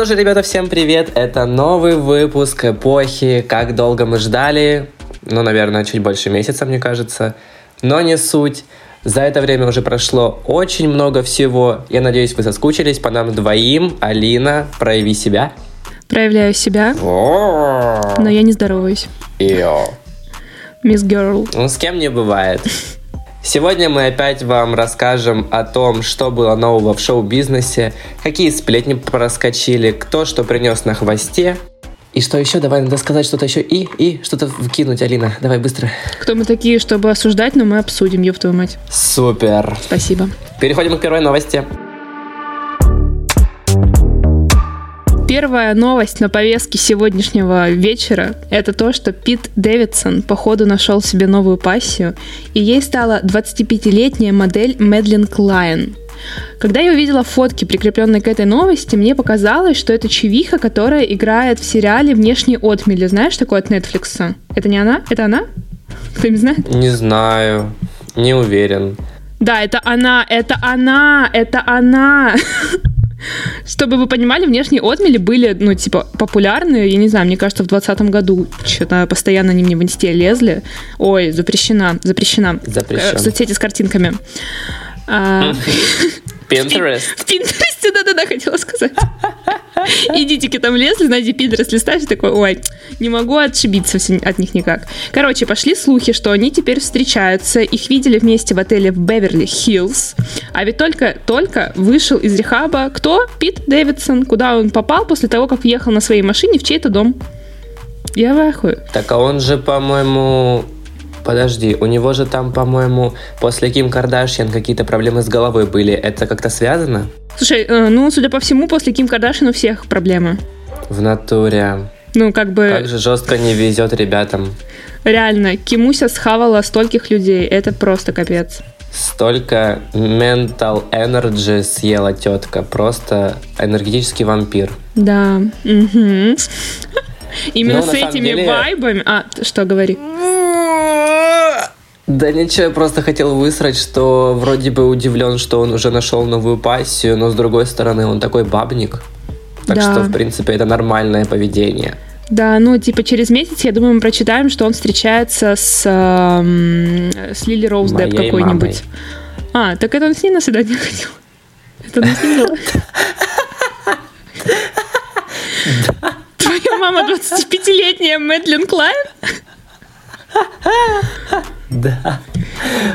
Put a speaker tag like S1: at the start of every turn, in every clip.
S1: что же, ребята, всем привет! Это новый выпуск эпохи. Как долго мы ждали? Ну, наверное, чуть больше месяца, мне кажется. Но не суть. За это время уже прошло очень много всего. Я надеюсь, вы соскучились по нам двоим. Алина, прояви себя.
S2: Проявляю себя, но я не здороваюсь.
S1: Йо.
S2: Мисс Герл.
S1: Ну, с кем не бывает. Сегодня мы опять вам расскажем о том, что было нового в шоу-бизнесе, какие сплетни проскочили, кто что принес на хвосте. И что еще? Давай, надо сказать что-то еще и, и что-то вкинуть, Алина. Давай быстро.
S2: Кто мы такие, чтобы осуждать, но мы обсудим, ёб твою мать.
S1: Супер.
S2: Спасибо.
S1: Переходим к первой новости.
S2: Первая новость на повестке сегодняшнего вечера – это то, что Пит Дэвидсон походу нашел себе новую пассию, и ей стала 25-летняя модель Мэдлин Клайн. Когда я увидела фотки, прикрепленные к этой новости, мне показалось, что это чевиха, которая играет в сериале «Внешние отмели». Знаешь такое от Netflix? Это не она? Это она? Кто-нибудь знает?
S1: Не знаю, не уверен.
S2: Да, это она, это она, это она. Чтобы вы понимали, внешние отмели были, ну, типа, популярны, я не знаю, мне кажется, в 2020 году что-то постоянно они мне в инсте лезли. Ой, запрещена, запрещена.
S1: Запрещен.
S2: Э, соцсети с картинками.
S1: Pinterest.
S2: В Пинтересте, да-да-да, хотела сказать. Идите там лезли, знаете, Пинтерест листаешь, такой, ой, не могу отшибиться от них никак. Короче, пошли слухи, что они теперь встречаются, их видели вместе в отеле в Беверли-Хиллз, а ведь только-только вышел из рехаба кто? Пит Дэвидсон, куда он попал после того, как въехал на своей машине в чей-то дом. Я в ахуе.
S1: Так, а он же, по-моему... Подожди, у него же там, по-моему, после Ким Кардашьян какие-то проблемы с головой были. Это как-то связано?
S2: Слушай, э, ну, судя по всему, после Ким Кардашьян у всех проблемы.
S1: В натуре.
S2: Ну, как бы...
S1: Как же жестко не везет ребятам.
S2: Реально, Кимуся схавала стольких людей. Это просто капец.
S1: Столько mental energy съела тетка. Просто энергетический вампир.
S2: Да. мгм. Именно
S1: Ну,
S2: с этими
S1: деле-
S2: вайбами... А, что, говори.
S1: Да ничего, я просто хотел высрать, что вроде бы удивлен, что он уже нашел новую пассию, но с другой стороны он такой бабник. Так
S2: Да.
S1: что, в принципе, это нормальное поведение.
S2: Да, ну, типа, через месяц, я думаю, мы прочитаем, что он встречается с, эм, с Лили Роуз Депп какой-нибудь. А, так это он с ней на свидание ходил? Это он с ней Твоя мама 25-летняя Мэдлин Клайн?
S1: Да.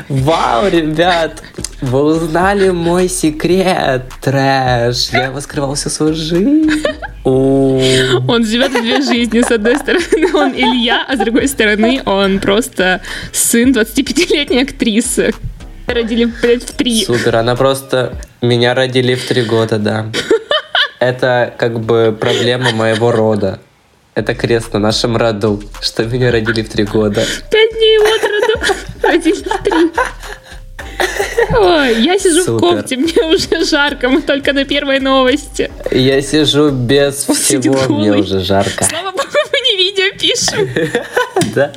S1: Вау, ребят, вы узнали мой секрет, трэш. Я его скрывал всю свою жизнь.
S2: Он живет в две жизни. С одной стороны, он Илья, а с другой стороны, он просто сын 25-летней актрисы. Родили, блядь, в три.
S1: Супер, она просто... Меня родили в три года, да. Это как бы проблема моего рода. Это крест на нашем роду, что меня родили в три года.
S2: Пять дней от роду. Родили в три. Ой, я сижу в
S1: Супер.
S2: кофте, мне уже жарко, мы только на первой новости.
S1: Я сижу без
S2: Он
S1: всего, мне уже жарко.
S2: Слава богу, мы не видео пишем.
S1: Да.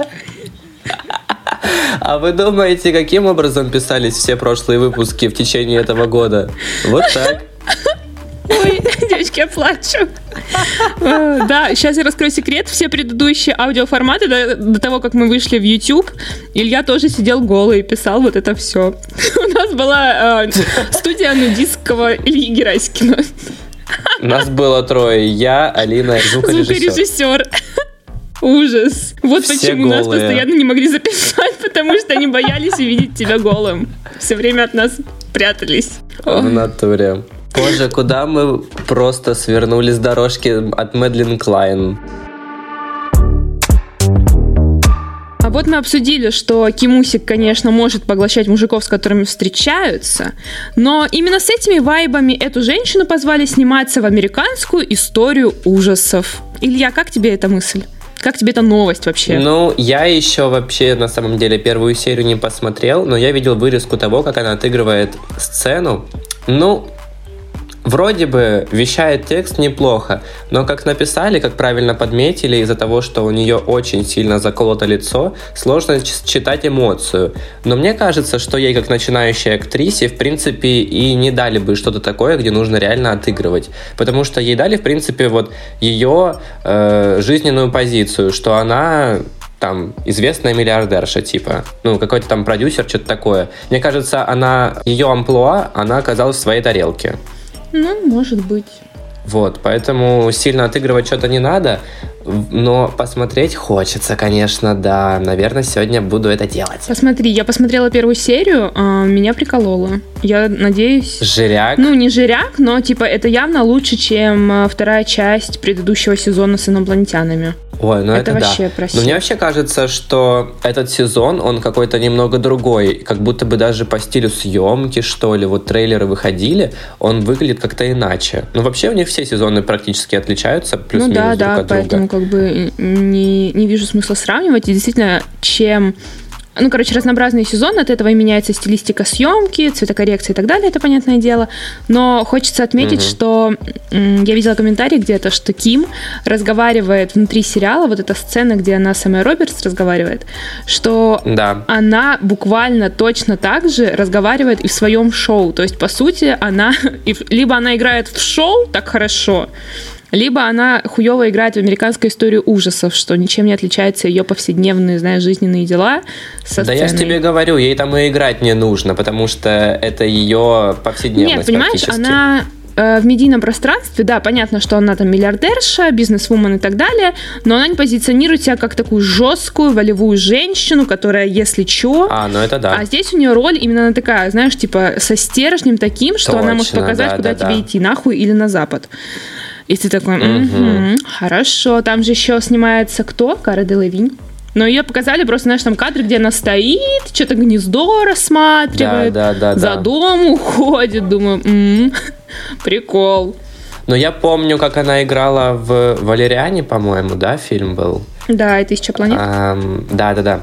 S1: А вы думаете, каким образом писались все прошлые выпуски в течение этого года? Вот так.
S2: Ой, девочки, я плачу. Э, Да, сейчас я раскрою секрет. Все предыдущие аудиоформаты до, до того, как мы вышли в YouTube, Илья тоже сидел голый и писал вот это все. У нас была э, студия нудистского Ильи Гераськина.
S1: Нас было трое. Я, Алина, звукорежиссер.
S2: Звукорежиссер. Ужас. Вот
S1: Все
S2: почему нас
S1: голые.
S2: постоянно не могли записать, потому что они боялись увидеть тебя голым. Все время от нас прятались.
S1: В натуре. Боже, куда мы просто свернули с дорожки от Мэдлин Клайн.
S2: А вот мы обсудили, что Кимусик, конечно, может поглощать мужиков, с которыми встречаются, но именно с этими вайбами эту женщину позвали сниматься в американскую историю ужасов. Илья, как тебе эта мысль? Как тебе эта новость вообще?
S1: Ну, я еще вообще на самом деле первую серию не посмотрел, но я видел вырезку того, как она отыгрывает сцену. Ну, вроде бы вещает текст неплохо, но как написали, как правильно подметили, из-за того, что у нее очень сильно заколото лицо, сложно читать эмоцию. Но мне кажется, что ей, как начинающей актрисе, в принципе, и не дали бы что-то такое, где нужно реально отыгрывать. Потому что ей дали, в принципе, вот ее э, жизненную позицию, что она там известная миллиардерша, типа, ну, какой-то там продюсер, что-то такое. Мне кажется, она, ее амплуа, она оказалась в своей тарелке.
S2: Ну, может быть.
S1: Вот, поэтому сильно отыгрывать что-то не надо, но посмотреть хочется, конечно, да. Наверное, сегодня буду это делать.
S2: Посмотри, я посмотрела первую серию, а, меня прикололо. Я надеюсь...
S1: Жиряк?
S2: Ну, не жиряк, но, типа, это явно лучше, чем а, вторая часть предыдущего сезона с инопланетянами.
S1: Ой, ну это,
S2: это вообще
S1: да. Но мне вообще кажется, что этот сезон, он какой-то немного другой. Как будто бы даже по стилю съемки, что ли, вот трейлеры выходили, он выглядит как-то иначе. Ну, вообще у них все сезоны практически отличаются, плюс-минус
S2: ну, да,
S1: друг
S2: да,
S1: от
S2: поэтому
S1: друга.
S2: как бы не, не вижу смысла сравнивать. И действительно, чем ну, короче, разнообразный сезон, от этого и меняется стилистика съемки, цветокоррекции и так далее, это понятное дело. Но хочется отметить, угу. что я видела комментарий где-то, что Ким разговаривает внутри сериала, вот эта сцена, где она с Эммой Робертс разговаривает, что
S1: да.
S2: она буквально точно так же разговаривает и в своем шоу. То есть, по сути, она либо она играет в шоу так хорошо, либо она хуево играет в американскую историю ужасов, что ничем не отличается ее повседневные, знаешь, жизненные дела со
S1: Да
S2: сценой.
S1: я же тебе говорю, ей там и играть не нужно, потому что это ее повседневность
S2: Нет, понимаешь, она э, в медийном пространстве, да, понятно, что она там миллиардерша, бизнесвумен и так далее, но она не позиционирует себя как такую жесткую, волевую женщину, которая, если чё...
S1: А, ну это да.
S2: А здесь у нее роль именно такая, знаешь, типа со стержнем таким, что
S1: Точно,
S2: она может показать,
S1: да,
S2: куда
S1: да,
S2: тебе
S1: да.
S2: идти, нахуй или на запад. И ты такой.
S1: «Мгм,
S2: хорошо. Там же еще снимается кто? Кара Делевинь. Но ее показали просто, знаешь, там кадры, где она стоит, что-то гнездо
S1: Да,
S2: рассматривает,
S1: да, да,
S2: за
S1: да.
S2: дом уходит. Думаю, «М, прикол.
S1: Но я помню, как она играла в Валериане, по-моему, да, фильм был.
S2: Да, это еще планета.
S1: Ам, да, да, да.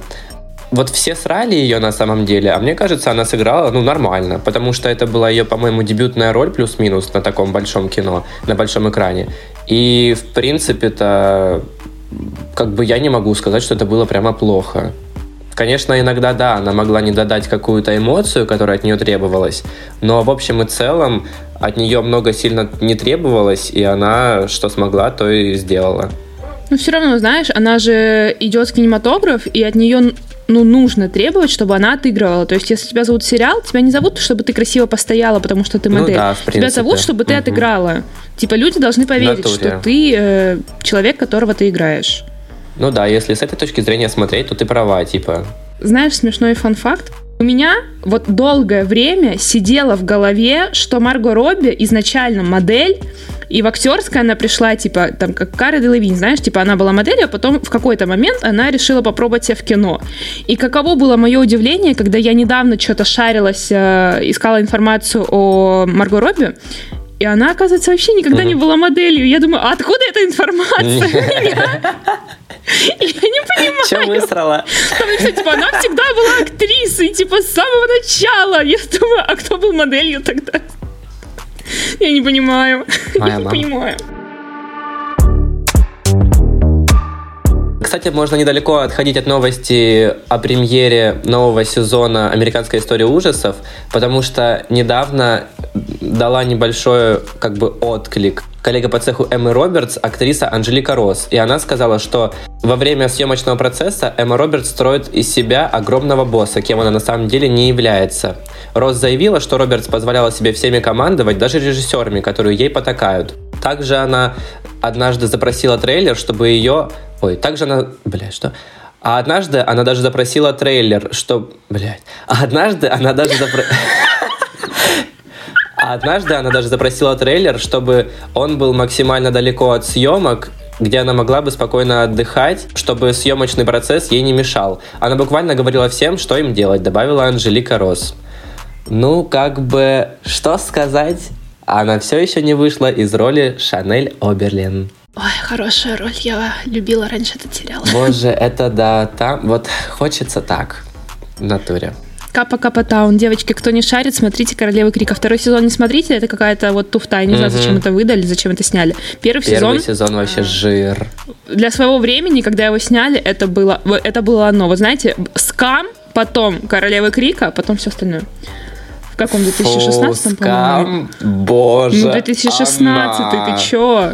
S1: Вот все срали ее на самом деле, а мне кажется, она сыграла, ну, нормально, потому что это была ее, по-моему, дебютная роль плюс-минус на таком большом кино, на большом экране. И, в принципе-то, как бы я не могу сказать, что это было прямо плохо. Конечно, иногда, да, она могла не додать какую-то эмоцию, которая от нее требовалась, но в общем и целом от нее много сильно не требовалось, и она что смогла, то и сделала.
S2: Но все равно, знаешь, она же идет в кинематограф, и от нее ну, нужно требовать, чтобы она отыгрывала. То есть, если тебя зовут сериал, тебя не зовут, чтобы ты красиво постояла, потому что ты
S1: Ну
S2: модель.
S1: да, в
S2: тебя
S1: принципе.
S2: зовут, чтобы ты
S1: Мгм.
S2: отыграла. Типа, люди должны поверить,
S1: натуре.
S2: что ты э, человек, которого ты играешь.
S1: Ну да, если с этой точки зрения смотреть, то ты права, типа.
S2: Знаешь, смешной фан-факт? У меня вот долгое время сидело в голове, что Марго Робби изначально модель, и в актерское она пришла, типа, там, как Кара Делевинь, знаешь, типа, она была моделью, а потом в какой-то момент она решила попробовать себя в кино. И каково было мое удивление, когда я недавно что-то шарилась, э, искала информацию о Марго Робби, и она, оказывается, вообще никогда не была моделью. Я думаю, а откуда эта информация? Я не понимаю.
S1: Че высрала?
S2: Там написано, типа, она всегда была актрисой, типа, с самого начала. Я думаю, а кто был моделью тогда? Я не понимаю.
S1: Моя
S2: Я не
S1: мама.
S2: понимаю.
S1: Кстати, можно недалеко отходить от новости о премьере нового сезона «Американская история ужасов», потому что недавно дала небольшой как бы отклик коллега по цеху Эммы Робертс, актриса Анжелика Росс. И она сказала, что во время съемочного процесса Эмма Робертс строит из себя огромного босса, кем она на самом деле не является. Росс заявила, что Робертс позволяла себе всеми командовать, даже режиссерами, которые ей потакают. Также она однажды запросила трейлер, чтобы ее... Ой, также она... Бля, что? А однажды она даже запросила трейлер, что... Блядь. А однажды она даже запросила... А однажды она даже запросила трейлер, чтобы он был максимально далеко от съемок, где она могла бы спокойно отдыхать, чтобы съемочный процесс ей не мешал. Она буквально говорила всем, что им делать, добавила Анжелика Росс. Ну, как бы, что сказать? Она все еще не вышла из роли Шанель Оберлин.
S2: Ой, хорошая роль. Я любила раньше этот сериал.
S1: Боже, это да, там, вот хочется так, в натуре.
S2: Капа Капа Таун. Девочки, кто не шарит, смотрите «Королевы Крика». Второй сезон не смотрите, это какая-то вот туфта. Я не знаю, зачем это выдали, зачем это сняли. Первый,
S1: Первый
S2: сезон...
S1: сезон вообще жир.
S2: Для своего времени, когда его сняли, это было, это было оно. Вы знаете, скам, потом «Королевы Крика», потом все остальное. В каком 2016
S1: по-моему? Боже.
S2: Ну, 2016 она... ты чё?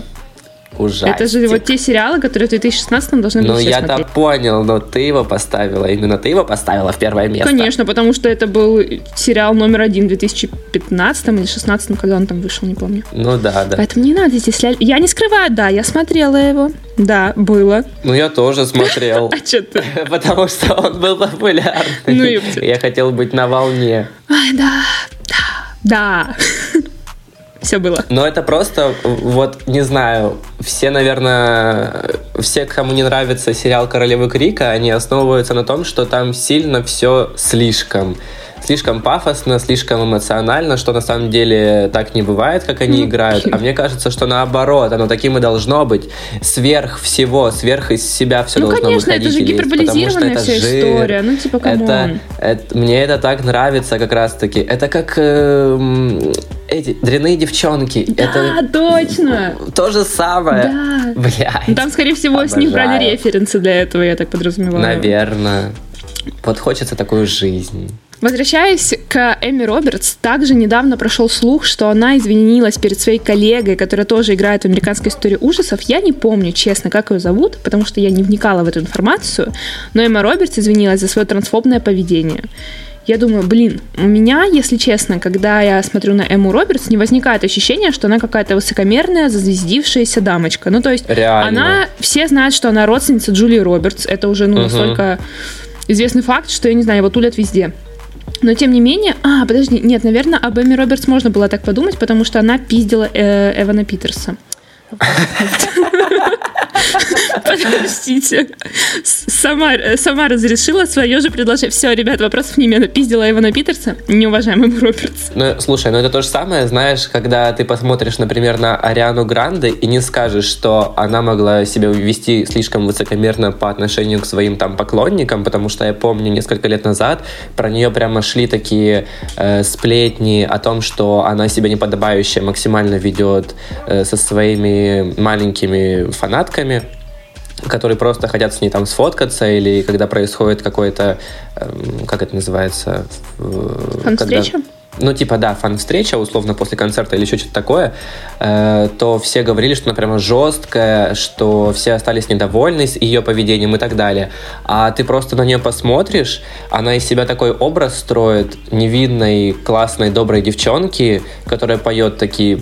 S1: Ужасный.
S2: Это же вот те сериалы, которые в 2016 должны были
S1: Ну, я-то понял, но ты его поставила, именно ты его поставила в первое место.
S2: Конечно, потому что это был сериал номер один в 2015 или 2016, когда он там вышел, не помню.
S1: Ну да, да.
S2: Поэтому не надо здесь... Я не скрываю, да, я смотрела его. Да, было.
S1: Ну, я тоже смотрел.
S2: А что ты?
S1: Потому что он был популярный. Ну, Я хотел быть на волне.
S2: Ай, да, да, да все было.
S1: Но это просто, вот, не знаю, все, наверное, все, кому не нравится сериал «Королевы Крика», они основываются на том, что там сильно все слишком слишком пафосно, слишком эмоционально, что на самом деле так не бывает, как они ну, играют. А мне кажется, что наоборот, оно таким и должно быть. Сверх всего, сверх из себя все
S2: ну,
S1: должно
S2: конечно,
S1: выходить.
S2: это же гиперболизированная вся жир, история. Ну, типа,
S1: это, это, Мне это так нравится как раз-таки. Это как э, эти дряные девчонки.
S2: Да,
S1: это
S2: точно.
S1: То же самое.
S2: Да.
S1: Блядь.
S2: Ну, там, скорее всего, Обожаю. с них брали референсы для этого, я так подразумеваю.
S1: Наверное. Вот хочется такую жизнь.
S2: Возвращаясь к Эми Робертс, также недавно прошел слух, что она извинилась перед своей коллегой, которая тоже играет в американской истории ужасов. Я не помню, честно, как ее зовут, потому что я не вникала в эту информацию, но Эмма Робертс извинилась за свое трансфобное поведение. Я думаю, блин, у меня, если честно, когда я смотрю на Эмму Робертс, не возникает ощущения, что она какая-то высокомерная, зазвездившаяся дамочка. Ну, то есть,
S1: Реально.
S2: она, все знают, что она родственница Джулии Робертс. Это уже, ну, угу. настолько известный факт, что, я не знаю, его тулят везде. Но тем не менее, а, подожди, нет, наверное, об Эми Робертс можно было так подумать, потому что она пиздила э, Эвана Питерса. Подождите. Сама, сама разрешила свое же предложение. Все, ребят, вопросов не имею. Пиздила Ивана Питерса, неуважаемый Робертс.
S1: Ну, слушай, ну это то же самое, знаешь, когда ты посмотришь, например, на Ариану Гранде и не скажешь, что она могла себя вести слишком высокомерно по отношению к своим там поклонникам, потому что я помню несколько лет назад про нее прямо шли такие э, сплетни о том, что она себя неподобающе максимально ведет э, со своими маленькими фанатками которые просто хотят с ней там сфоткаться, или когда происходит какое-то, эм, как это называется?
S2: Фан-встреча? Когда,
S1: ну, типа, да, фан-встреча, условно, после концерта или еще что-то такое, э, то все говорили, что она прямо жесткая, что все остались недовольны с ее поведением и так далее. А ты просто на нее посмотришь, она из себя такой образ строит невинной, классной, доброй девчонки, которая поет такие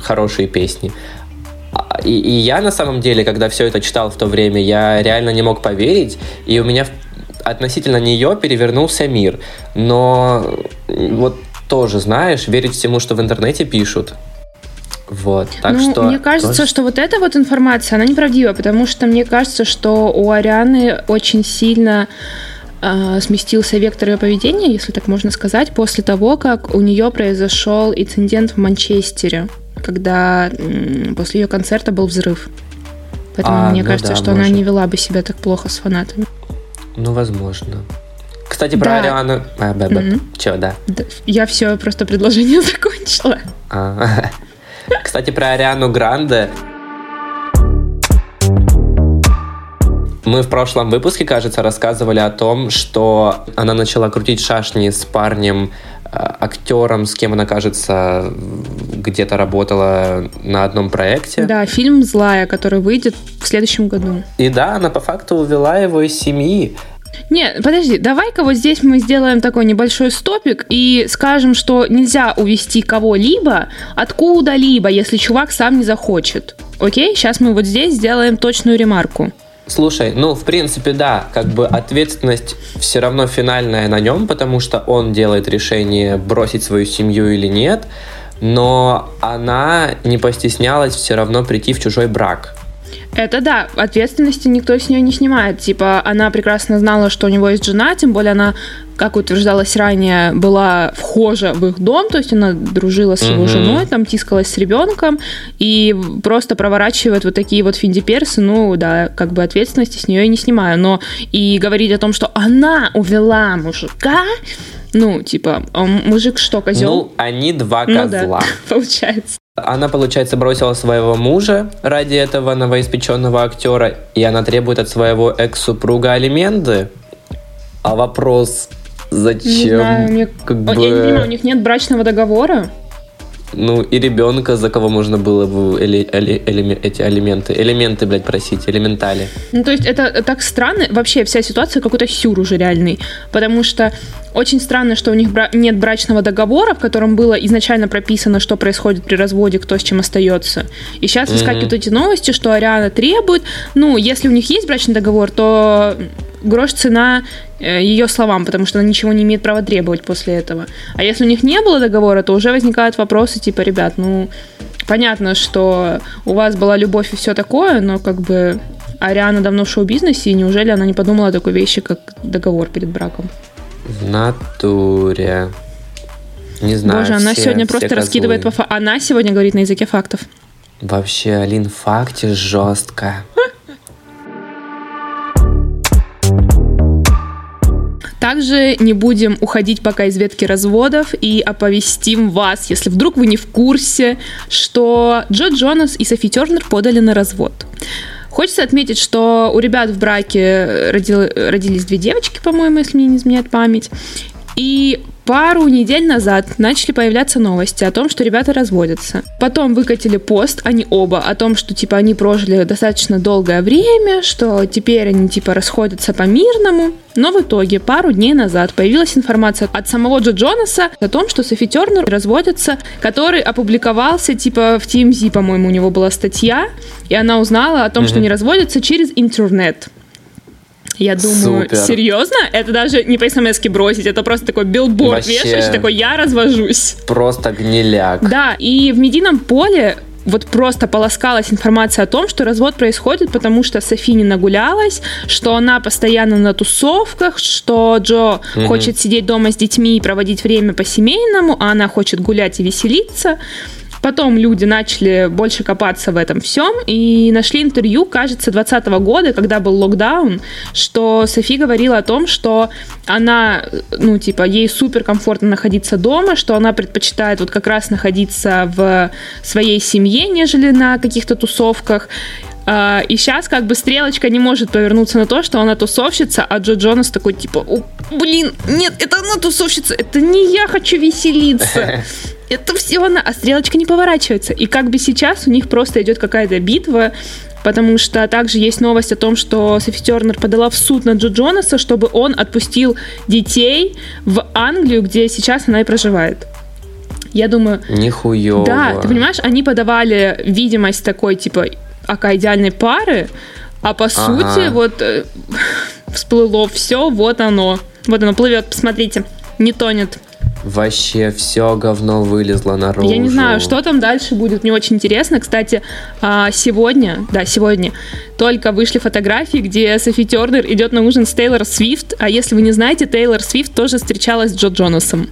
S1: хорошие песни. И, и я на самом деле, когда все это читал в то время, я реально не мог поверить, и у меня относительно нее перевернулся мир. Но вот тоже, знаешь, верить всему, что в интернете пишут, вот, так
S2: ну,
S1: что...
S2: Мне кажется, тоже... что вот эта вот информация, она неправдива, потому что мне кажется, что у Арианы очень сильно э, сместился вектор ее поведения, если так можно сказать, после того, как у нее произошел инцидент в Манчестере когда после ее концерта был взрыв. Поэтому а, мне ну кажется, да, что может. она не вела бы себя так плохо с фанатами.
S1: Ну, возможно. Кстати, про да. Ариану... А, б, б. Mm-hmm. Че, да? да?
S2: Я все просто предложение закончила.
S1: А. Кстати, про Ариану Гранде. Мы в прошлом выпуске, кажется, рассказывали о том, что она начала крутить шашни с парнем Э, актером, с кем она, кажется, где-то работала на одном проекте.
S2: Да, фильм «Злая», который выйдет в следующем году.
S1: И да, она по факту увела его из семьи.
S2: Нет, подожди, давай-ка вот здесь мы сделаем такой небольшой стопик и скажем, что нельзя увести кого-либо откуда-либо, если чувак сам не захочет. Окей? Сейчас мы вот здесь сделаем точную ремарку.
S1: Слушай, ну, в принципе, да, как бы ответственность все равно финальная на нем, потому что он делает решение бросить свою семью или нет, но она не постеснялась все равно прийти в чужой брак.
S2: Это да, ответственности никто с нее не снимает. Типа, она прекрасно знала, что у него есть жена, тем более она, как утверждалось ранее, была вхожа в их дом, то есть она дружила с его mm-hmm. женой, там тискалась с ребенком, и просто проворачивает вот такие вот финдиперсы, ну да, как бы ответственности с нее и не снимаю. Но и говорить о том, что она увела мужика, Ну, типа, а мужик что, козел?
S1: Ну, они два козла. Ну, да,
S2: получается.
S1: Она, получается, бросила своего мужа ради этого новоиспеченного актера, и она требует от своего экс-супруга алименты. А вопрос, зачем? Не
S2: знаю, мне... как бы... Я не понимаю, у них нет брачного договора?
S1: Ну, и ребенка, за кого можно было бы эли, эли, эли, эти элементы, элементы, блядь, просить, элементали.
S2: Ну, то есть это так странно, вообще вся ситуация какой-то сюр уже реальный, потому что очень странно, что у них бра- нет брачного договора, в котором было изначально прописано, что происходит при разводе, кто с чем остается. И сейчас mm-hmm. выскакивают эти новости, что Ариана требует. Ну, если у них есть брачный договор, то грош цена э, ее словам, потому что она ничего не имеет права требовать после этого. А если у них не было договора, то уже возникают вопросы типа, ребят, ну, понятно, что у вас была любовь и все такое, но как бы Ариана давно в шоу-бизнесе, и неужели она не подумала о такой вещи, как договор перед браком?
S1: В натуре. Не знаю.
S2: Боже, она все, сегодня все просто козлы. раскидывает во фа... Она сегодня говорит на языке фактов.
S1: Вообще, Алин, факте жестко.
S2: Также не будем уходить пока из ветки разводов и оповестим вас, если вдруг вы не в курсе, что Джо Джонас и Софи Тернер подали на развод. Хочется отметить, что у ребят в браке родил, родились две девочки, по-моему, если мне не изменяет память. И пару недель назад начали появляться новости о том, что ребята разводятся. Потом выкатили пост, они оба, о том, что типа они прожили достаточно долгое время, что теперь они типа расходятся по-мирному. Но в итоге пару дней назад появилась информация от самого Джо Джонаса о том, что Софи Тернер разводится, который опубликовался типа в TMZ, по-моему, у него была статья, и она узнала о том, mm-hmm. что они разводятся через интернет. Я думаю, Супер. серьезно? Это даже не по смс бросить, это просто такой билборд Вообще вешаешь, такой, я развожусь.
S1: Просто гниляк.
S2: Да, и в медийном поле вот просто полоскалась информация о том, что развод происходит, потому что Софи не нагулялась, что она постоянно на тусовках, что Джо угу. хочет сидеть дома с детьми и проводить время по-семейному, а она хочет гулять и веселиться. Потом люди начали больше копаться в этом всем и нашли интервью, кажется, 2020 года, когда был локдаун, что Софи говорила о том, что она, ну, типа, ей супер комфортно находиться дома, что она предпочитает вот как раз находиться в своей семье, нежели на каких-то тусовках. Uh, и сейчас как бы стрелочка не может повернуться на то, что она тусовщица, а Джо Джонас такой типа, блин, нет, это она тусовщица, это не я хочу веселиться. Это все она, а стрелочка не поворачивается. И как бы сейчас у них просто идет какая-то битва, потому что также есть новость о том, что Софи Тернер подала в суд на Джо Джонаса, чтобы он отпустил детей в Англию, где сейчас она и проживает. Я думаю...
S1: Нихуево.
S2: Да, ты понимаешь, они подавали видимость такой, типа, ака идеальной пары, а по ага. сути вот э, всплыло все, вот оно. Вот оно плывет, посмотрите, не тонет.
S1: Вообще все говно вылезло наружу.
S2: Я не знаю, что там дальше будет. Мне очень интересно. Кстати, а, сегодня, да, сегодня только вышли фотографии, где Софи Тернер идет на ужин с Тейлор Свифт. А если вы не знаете, Тейлор Свифт тоже встречалась с Джо Джонасом.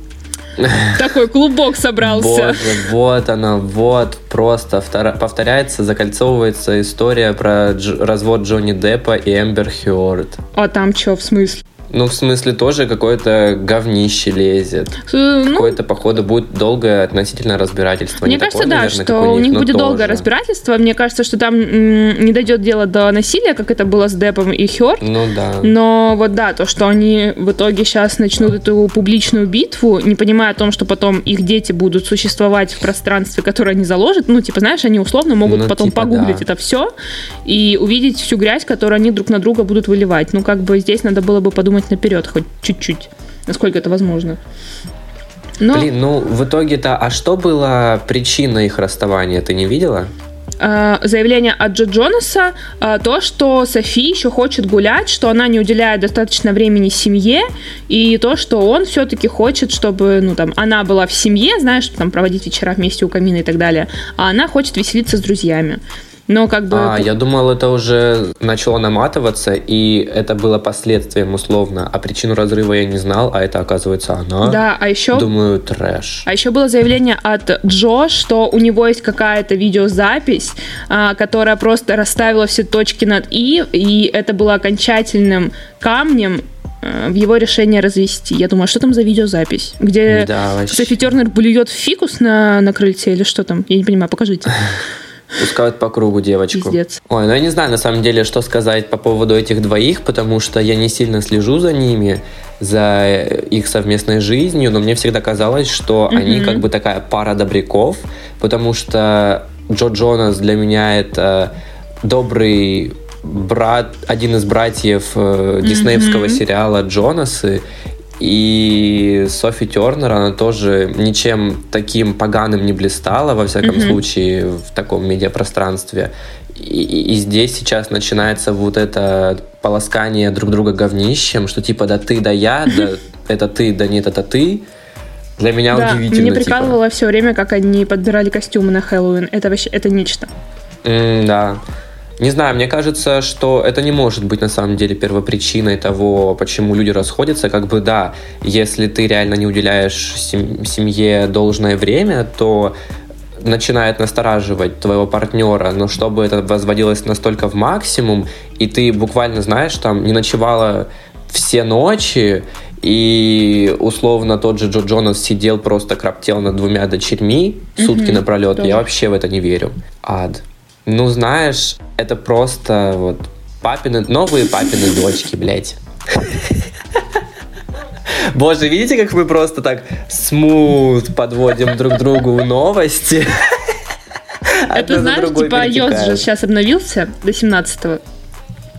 S2: Такой клубок собрался.
S1: Боже, вот она, вот просто повторяется, закольцовывается история про развод Джонни Деппа и Эмбер Хёрд.
S2: А там что, в смысле?
S1: Ну, в смысле, тоже какое-то говнище лезет. Ну, Какое-то, походу, будет долгое относительно разбирательство.
S2: Мне не кажется, такое, да, наверное, что у них, у них будет тоже. долгое разбирательство. Мне кажется, что там не дойдет дело до насилия, как это было с Депом и Хёрд.
S1: Ну да.
S2: Но вот да, то, что они в итоге сейчас начнут эту публичную битву, не понимая о том, что потом их дети будут существовать в пространстве, которое они заложат. Ну, типа, знаешь, они условно могут ну, потом типа, погуглить да. это все и увидеть всю грязь, которую они друг на друга будут выливать. Ну, как бы здесь надо было бы подумать думать наперед хоть чуть-чуть, насколько это возможно.
S1: Но... Блин, ну в итоге-то, а что было причиной их расставания, ты не видела?
S2: А, заявление от Джо Джонаса, а, то, что Софи еще хочет гулять, что она не уделяет достаточно времени семье, и то, что он все-таки хочет, чтобы, ну, там, она была в семье, знаешь, там, проводить вечера вместе у камина и так далее, а она хочет веселиться с друзьями. Но как бы...
S1: А, я думал, это уже начало наматываться, и это было последствием условно. А причину разрыва я не знал, а это, оказывается, она.
S2: Да, а еще...
S1: Думаю, трэш.
S2: А еще было заявление от Джо, что у него есть какая-то видеозапись, а, которая просто расставила все точки над «и», и это было окончательным камнем э, в его решение развести. Я думаю, а что там за видеозапись? Где
S1: Да, вообще.
S2: Софи Тернер блюет фикус на, на крыльце или что там? Я не понимаю, покажите.
S1: Пускают по кругу девочку.
S2: Пиздец.
S1: Ой, ну я не знаю на самом деле, что сказать по поводу этих двоих, потому что я не сильно слежу за ними, за их совместной жизнью, но мне всегда казалось, что они
S2: Мгм.
S1: как бы такая пара добряков, потому что Джо Джонас для меня это добрый брат, один из братьев э, диснеевского
S2: Мгм.
S1: сериала Джонасы, и Софи Тернер, она тоже ничем таким поганым не блистала, во всяком
S2: Мгм.
S1: случае, в таком медиапространстве. И, и- здесь сейчас начинается вот это полоскание друг друга говнищем, что типа да ты, да я, да это ты, да нет, это ты. Для меня
S2: Да,
S1: удивительно.
S2: мне
S1: типа.
S2: прикалывало все время, как они подбирали костюмы на Хэллоуин. Это вообще, это нечто.
S1: М, да. Не знаю, мне кажется, что это не может быть на самом деле первопричиной того, почему люди расходятся. Как бы да, если ты реально не уделяешь сем- семье должное время, то начинает настораживать твоего партнера, но чтобы это возводилось настолько в максимум, и ты буквально, знаешь, там не ночевала все ночи, и условно тот же Джо Джонас сидел просто краптел над двумя дочерьми сутки
S2: Мгм,
S1: напролет,
S2: тоже.
S1: я вообще в это не верю. Ад. Ну, знаешь, это просто вот папины, новые папины дочки, блядь. Боже, видите, как мы просто так смут подводим друг другу новости?
S2: Это, знаешь, типа iOS же сейчас обновился до 17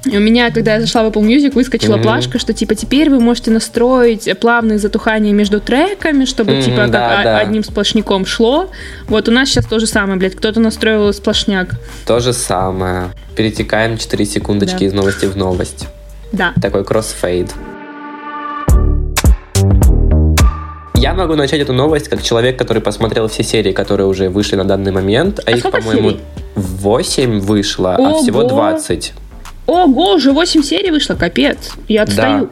S2: и у меня, когда я зашла в Apple Music, выскочила
S1: Мгм.
S2: плашка, что типа теперь вы можете настроить плавные затухания между треками, чтобы
S1: Мгм,
S2: типа как
S1: да,
S2: о-
S1: да.
S2: одним сплошняком шло. Вот у нас сейчас то же самое, блядь. Кто-то настроил сплошняк.
S1: То же самое. Перетекаем 4 секундочки
S2: Да.
S1: из новости в новость.
S2: Да.
S1: Такой кроссфейд. Я могу начать эту новость как человек, который посмотрел все серии, которые уже вышли на данный момент, а,
S2: А
S1: их, по-моему,
S2: серий?
S1: 8 вышло, а
S2: Ого!
S1: всего 20.
S2: Ого, уже 8 серий вышло, капец. Я отстаю.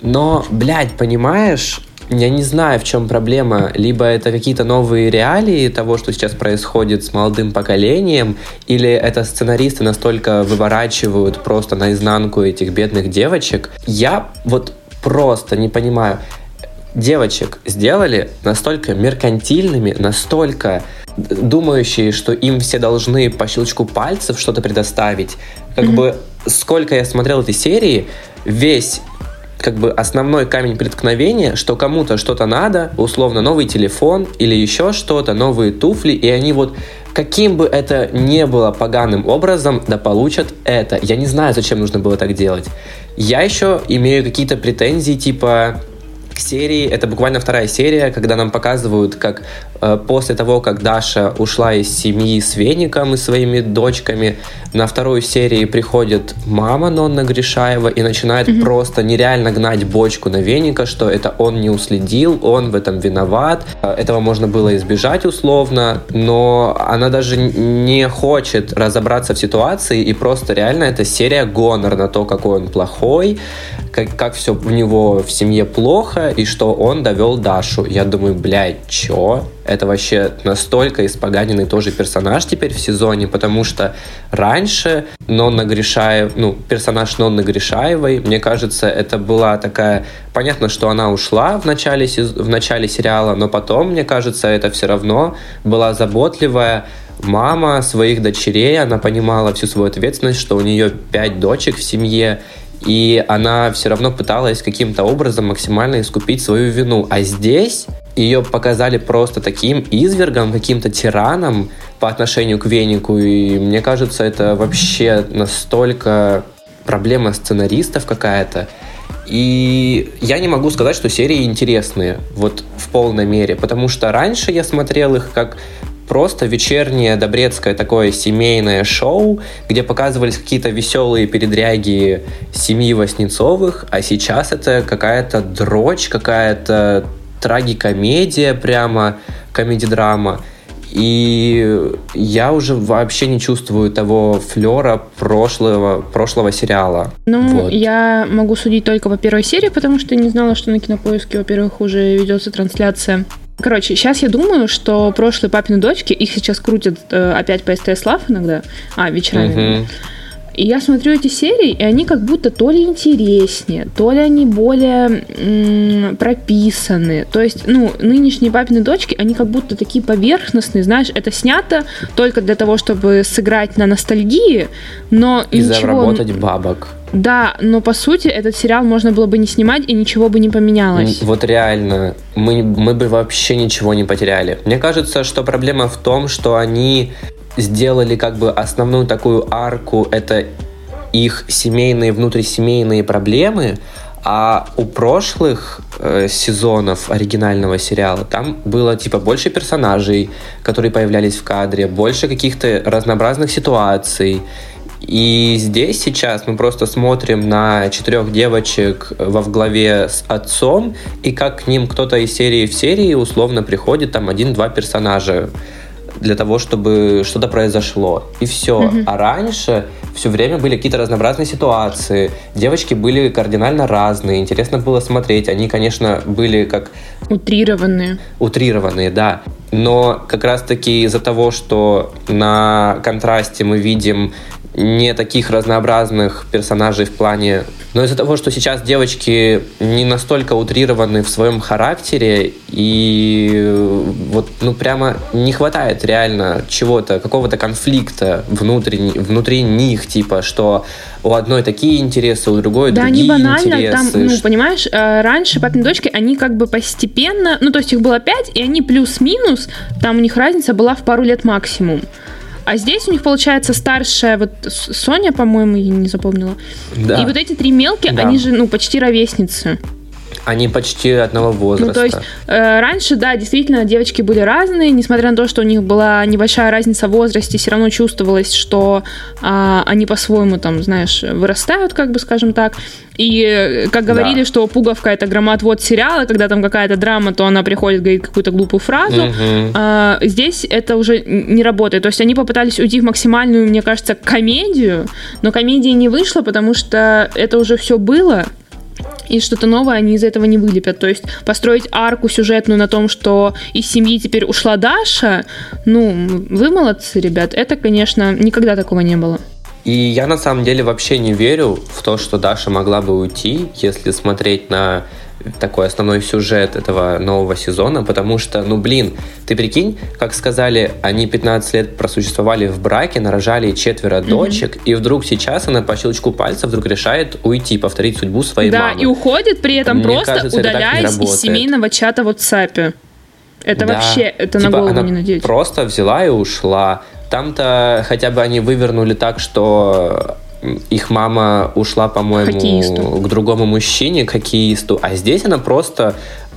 S1: Но, блядь, понимаешь, я не знаю, в чем проблема. Либо это какие-то новые реалии того, что сейчас происходит с молодым поколением, или это сценаристы настолько выворачивают просто наизнанку этих бедных девочек. Я вот просто не понимаю. Девочек сделали настолько меркантильными, настолько думающие, что им все должны по щелчку пальцев что-то предоставить. Как
S2: Мгм.
S1: бы сколько я смотрел этой серии, весь как бы основной камень преткновения, что кому-то что-то надо, условно новый телефон или еще что-то, новые туфли, и они вот каким бы это ни было поганым образом, да получат это. Я не знаю, зачем нужно было так делать. Я еще имею какие-то претензии, типа к серии, это буквально вторая серия, когда нам показывают, как э, после того, как Даша ушла из семьи с Веником и своими дочками, на вторую серию приходит мама Нонна Гришаева и начинает
S2: Мгм.
S1: просто нереально гнать бочку на Веника, что это он не уследил, он в этом виноват. Э, Этого можно было избежать условно, но она даже не хочет разобраться в ситуации, и просто реально эта серия гонор на то, какой он плохой, как, как все у него в семье плохо, и что он довел Дашу. Я думаю, блядь, чё? Это вообще настолько испоганенный тоже персонаж теперь в сезоне, потому что раньше Нонна Гришаев, ну, персонаж Нонны Гришаевой, мне кажется, это была такая... Понятно, что она ушла в начале, в начале сериала, но потом, мне кажется, это все равно была заботливая мама своих дочерей, она понимала всю свою ответственность, что у нее пять дочек в семье, и она все равно пыталась каким-то образом максимально искупить свою вину. А здесь ее показали просто таким извергом, каким-то тираном по отношению к Венику, и мне кажется, это вообще настолько проблема сценаристов какая-то. И я не могу сказать, что серии интересные, вот в полной мере, потому что раньше я смотрел их как просто вечернее добрецкое такое семейное шоу, где показывались какие-то веселые передряги семьи Васнецовых, а сейчас это какая-то дрочь, какая-то трагикомедия прямо, комедий-драма. И я уже вообще не чувствую того флера прошлого, прошлого сериала.
S2: Ну,
S1: Вот.
S2: я могу судить только по первой серии, потому что не знала, что на кинопоиске, во-первых, уже ведется трансляция. Короче, сейчас я думаю, что прошлые папины дочки, их сейчас крутят э, опять по СТС Лав иногда, а, вечерами.
S1: Мгм.
S2: И я смотрю эти серии, и они как будто то ли интереснее, то ли они более м- прописаны. То есть, ну, нынешние папины дочки, они как будто такие поверхностные, знаешь, это снято только для того, чтобы сыграть на ностальгии, но
S1: И
S2: ничего...
S1: заработать бабок.
S2: Да, но по сути этот сериал можно было бы не снимать, и ничего бы не поменялось.
S1: Вот реально, мы, мы бы вообще ничего не потеряли. Мне кажется, что проблема в том, что они сделали как бы основную такую арку, это их семейные, внутрисемейные проблемы, а у прошлых э, сезонов оригинального сериала там было типа больше персонажей, которые появлялись в кадре, больше каких-то разнообразных ситуаций. И здесь сейчас мы просто смотрим на четырех девочек во главе с отцом, и как к ним кто-то из серии в серии условно приходит там один-два персонажа для того, чтобы что-то произошло. И все.
S2: Мгм.
S1: А раньше все время были какие-то разнообразные ситуации. Девочки были кардинально разные. Интересно было смотреть. Они, конечно, были как
S2: Утрированные.
S1: утрированные, да. Но как раз-таки из-за того, что на контрасте мы видим не таких разнообразных персонажей в плане... Но из-за того, что сейчас девочки не настолько утрированы в своем характере, и э, вот, ну, прямо не хватает реально чего-то, какого-то конфликта внутри, внутри них, типа, что у одной такие интересы, у другой
S2: Да,
S1: другие
S2: они банально там,
S1: интересы.
S2: ну, понимаешь, э, раньше папины дочки, они как бы постепенно, ну, то есть их было пять, и они плюс-минус, там у них разница была в пару лет максимум. А здесь у них получается старшая, вот Соня, по-моему, я не запомнила.
S1: Да.
S2: И вот эти три мелкие,
S1: Да.
S2: они же, ну, почти ровесницы.
S1: Они почти одного возраста.
S2: Ну, то есть э, раньше, да, действительно, девочки были разные, несмотря на то, что у них была небольшая разница в возрасте, все равно чувствовалось, что а, они по-своему, там, знаешь, вырастают, как бы, скажем так. И, э, как говорили,
S1: Да.
S2: что пуговка это громоотвод сериала, когда там какая-то драма, то она приходит, говорит какую-то глупую фразу.
S1: Мгм.
S2: А, здесь это уже не работает. То есть они попытались уйти в максимальную, мне кажется, комедию, но комедии не вышло, потому что это уже все было. И что-то новое они из этого не вылепят. То есть построить арку сюжетную на том, что из семьи теперь ушла Даша, ну, вы молодцы, ребят. Это, конечно, никогда такого не было.
S1: И я на самом деле вообще не верю в то, что Даша могла бы уйти, если смотреть на такой основной сюжет этого нового сезона, потому что, ну блин, ты прикинь, как сказали, они 15 лет просуществовали в браке, нарожали четверо дочек, и вдруг сейчас она по щелчку пальца вдруг решает уйти, повторить судьбу своей
S2: да,
S1: мамы.
S2: и уходит при этом
S1: Мне
S2: просто
S1: кажется, это
S2: удаляясь из
S1: работает.
S2: семейного чата в WhatsApp. Это
S1: Да.
S2: вообще, это
S1: Типа
S2: на голову не надеть.
S1: Просто взяла и ушла. Там-то хотя бы они вывернули так, что их мама ушла, по-моему,
S2: Хоккеисту.
S1: к другому мужчине, к хоккеисту, а здесь она просто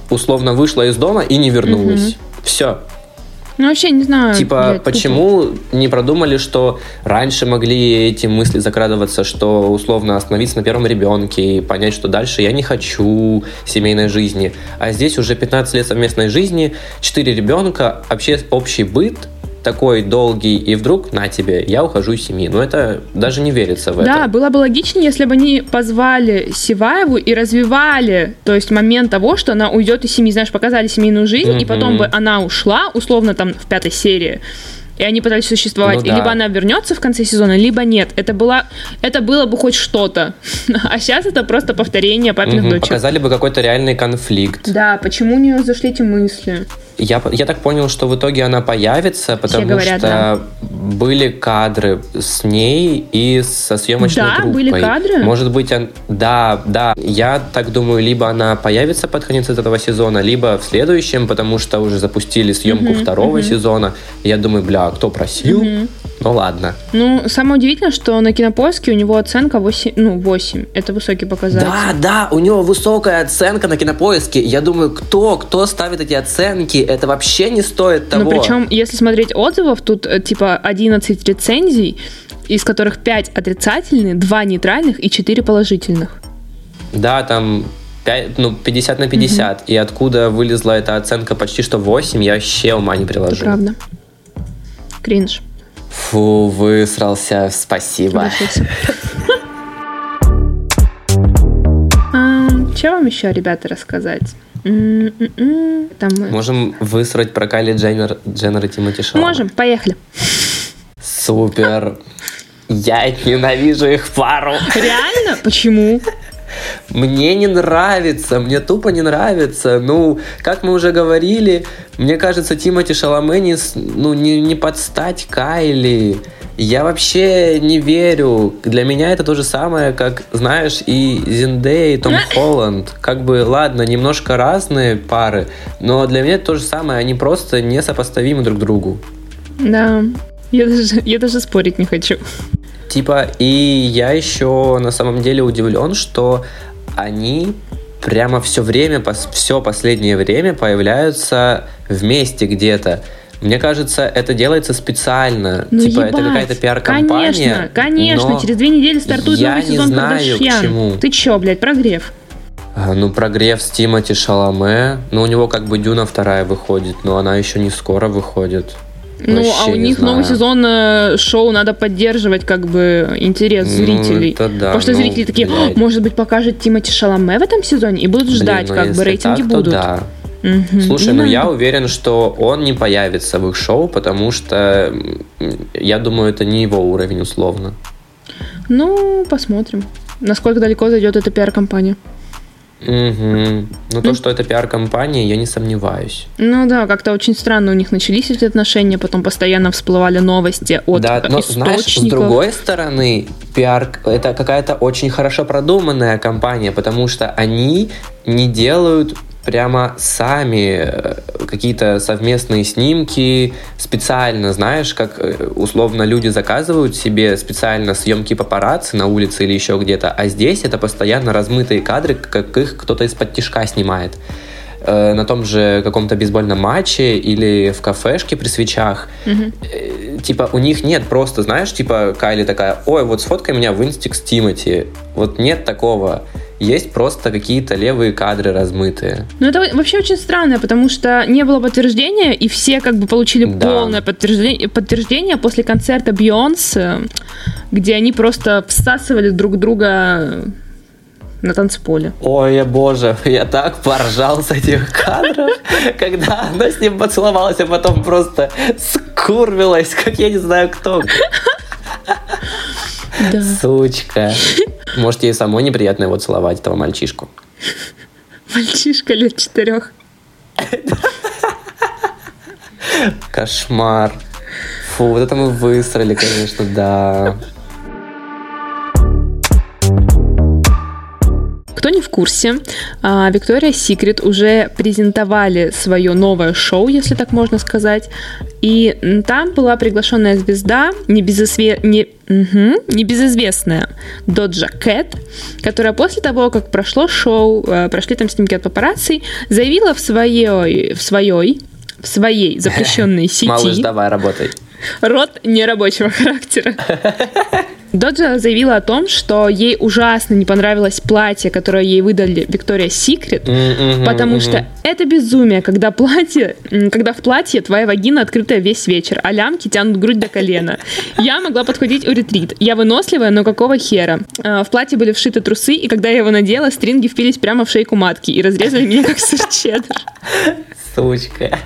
S1: условно вышла из дома и не вернулась. Все.
S2: Ну, вообще, не знаю.
S1: Типа,
S2: блядь, тупо.
S1: почему не продумали, что раньше могли эти мысли закрадываться, что условно остановиться на первом ребенке и понять, что дальше я не хочу семейной жизни. А здесь уже 15 лет совместной жизни, 4 ребенка, вообще общий быт такой долгий, и вдруг на тебе, я ухожу из семьи. Ну, это даже не верится в
S2: Да,
S1: это.
S2: было бы логичнее, если бы они позвали Сиваеву и развивали, то есть момент того, что она уйдет из семьи, знаешь, показали семейную жизнь, и
S1: Мгм.
S2: потом бы она ушла, условно, там, в пятой серии, и они пытались существовать,
S1: Ну
S2: и
S1: да.
S2: либо она вернется в конце сезона, либо нет. Это, была, это было бы хоть что-то. А сейчас это просто повторение папиных
S1: Мгм,
S2: дочек.
S1: Показали бы какой-то реальный конфликт.
S2: Да, почему у нее зашли эти мысли?
S1: Я, я так понял, что в итоге она появится, потому
S2: говорят,
S1: что
S2: да.
S1: были кадры с ней и со съемочной
S2: Да,
S1: группой.
S2: были кадры?
S1: Может быть, он... да, да. Я так думаю, либо она появится под конец этого сезона, либо в следующем, потому что уже запустили съемку
S2: Мгм,
S1: второго
S2: мгм.
S1: сезона. Я думаю, бля, кто просил?
S2: Мгм.
S1: Ну ладно.
S2: Ну, самое удивительное, что на кинопоиске у него оценка 8, ну, 8. Это высокий показатель.
S1: Да, да, у него высокая оценка на кинопоиске. Я думаю, кто, кто ставит эти оценки, это вообще не стоит того.
S2: Ну, причем, если смотреть отзывов, тут э, типа 11 рецензий, из которых 5 отрицательные, 2 нейтральных и 4 положительных.
S1: Да, там пять- ну, 50 на 50. И откуда вылезла эта оценка почти что 8, я вообще ума не
S2: Это
S1: приложу.
S2: правда. Кринж.
S1: Фу, высрался, спасибо.
S2: А, Что вам еще, ребята, рассказать? Там.
S1: Можем высрать про Кайли Дженнер, Дженнер и Тимоти Шалама.
S2: Можем, поехали.
S1: Супер. Я ненавижу их пару.
S2: Реально? Почему?
S1: Мне не нравится, мне тупо не нравится. Ну, как мы уже говорили, мне кажется, Тимати Шаломе не, ну, не, не подстать Кайли. Я вообще не верю. Для меня это то же самое, как, знаешь, и Зиндей, и Том Холланд. Как бы, ладно, немножко разные пары, но для меня это то же самое. Они просто несопоставимы друг другу.
S2: Да, я даже, я даже спорить не хочу.
S1: Типа, и я еще на самом деле удивлен, что они прямо все время, все последнее время появляются вместе где-то. Мне кажется, это делается специально.
S2: Ну,
S1: типа,
S2: ебать.
S1: это какая-то пиар-компания.
S2: Конечно, конечно. Через две недели стартует
S1: я
S2: новый
S1: не
S2: сезон
S1: знаю,
S2: Кардашьян.
S1: к чему.
S2: Ты чё, блядь, прогрев?
S1: А, Ну, прогрев с Тимати Шаломе. Ну, у него как бы Дюна вторая выходит, но она еще не скоро выходит.
S2: Ну,
S1: Вообще
S2: а у них новый
S1: знаю.
S2: сезон э, шоу надо поддерживать, как бы, интерес
S1: Ну,
S2: зрителей.
S1: это да,
S2: Потому что
S1: ну,
S2: зрители такие,
S1: блядь.
S2: «О, может быть, покажет Тимати Шаломе в этом сезоне, и будут
S1: Блин,
S2: ждать,
S1: ну,
S2: как бы, рейтинги
S1: так,
S2: будут.
S1: да.
S2: Мгм.
S1: Слушай, ну я уверен, что он не появится в их шоу, потому что я думаю, это не его уровень условно.
S2: Ну, посмотрим, насколько далеко зайдет эта пиар-компания.
S1: Угу. Но то, что это пиар-компания, я не сомневаюсь.
S2: Ну да, как-то очень странно у них начались эти отношения, потом постоянно всплывали новости от
S1: да, но знаешь, с другой стороны, пиар это какая-то очень хорошо продуманная компания, потому что они не делают прямо сами э, какие-то совместные снимки специально, знаешь, как э, условно люди заказывают себе специально съемки папарацци на улице или еще где-то, а здесь это постоянно размытые кадры, как их кто-то из-под тишка снимает Э, на том же каком-то бейсбольном матче или в кафешке при свечах. Э, Типа у них нет просто, знаешь, типа Кайли такая, ой, вот сфоткай меня в инстик с Тимати. Вот нет такого. Есть просто какие-то левые кадры размытые.
S2: Ну, это вообще очень странно, потому что не было подтверждения, и все как бы получили
S1: Да.
S2: полное подтверждение, подтверждение после концерта Бейонсе, где они просто всасывали друг друга на танцполе.
S1: Ой, я боже, я так поржал с этих кадров, когда она с ним поцеловалась, а потом просто скурвилась, как я не знаю кто.
S2: Да.
S1: Сучка. Может, ей самой неприятно его целовать, этого мальчишку.
S2: Мальчишка лет четырех.
S1: Кошмар. Фу, вот это мы высрали, конечно, да.
S2: Кто не в курсе, а, Виктория Секрет уже презентовали свое новое шоу, если так можно сказать. И там была приглашенная звезда, небезызве- не, мгм, небезызвестная Доджа Кэт, которая после того, как прошло шоу, э, прошли там снимки от папарацци, заявила в своей, в своей, в своей запрещенной сети
S1: Малыш, давай, работай.
S2: Род нерабочего характера. Доджа заявила о том, что ей ужасно не понравилось платье, которое ей выдали Виктория Секрет, потому что это безумие, когда платье, когда в платье твоя вагина открытая весь вечер, а лямки тянут грудь до колена. Я могла подходить у ретрит. Я выносливая, но какого хера? А, В платье были вшиты трусы, и когда я его надела, стринги впились прямо в шейку матки и разрезали меня как сыр чеддер.
S1: Сучка.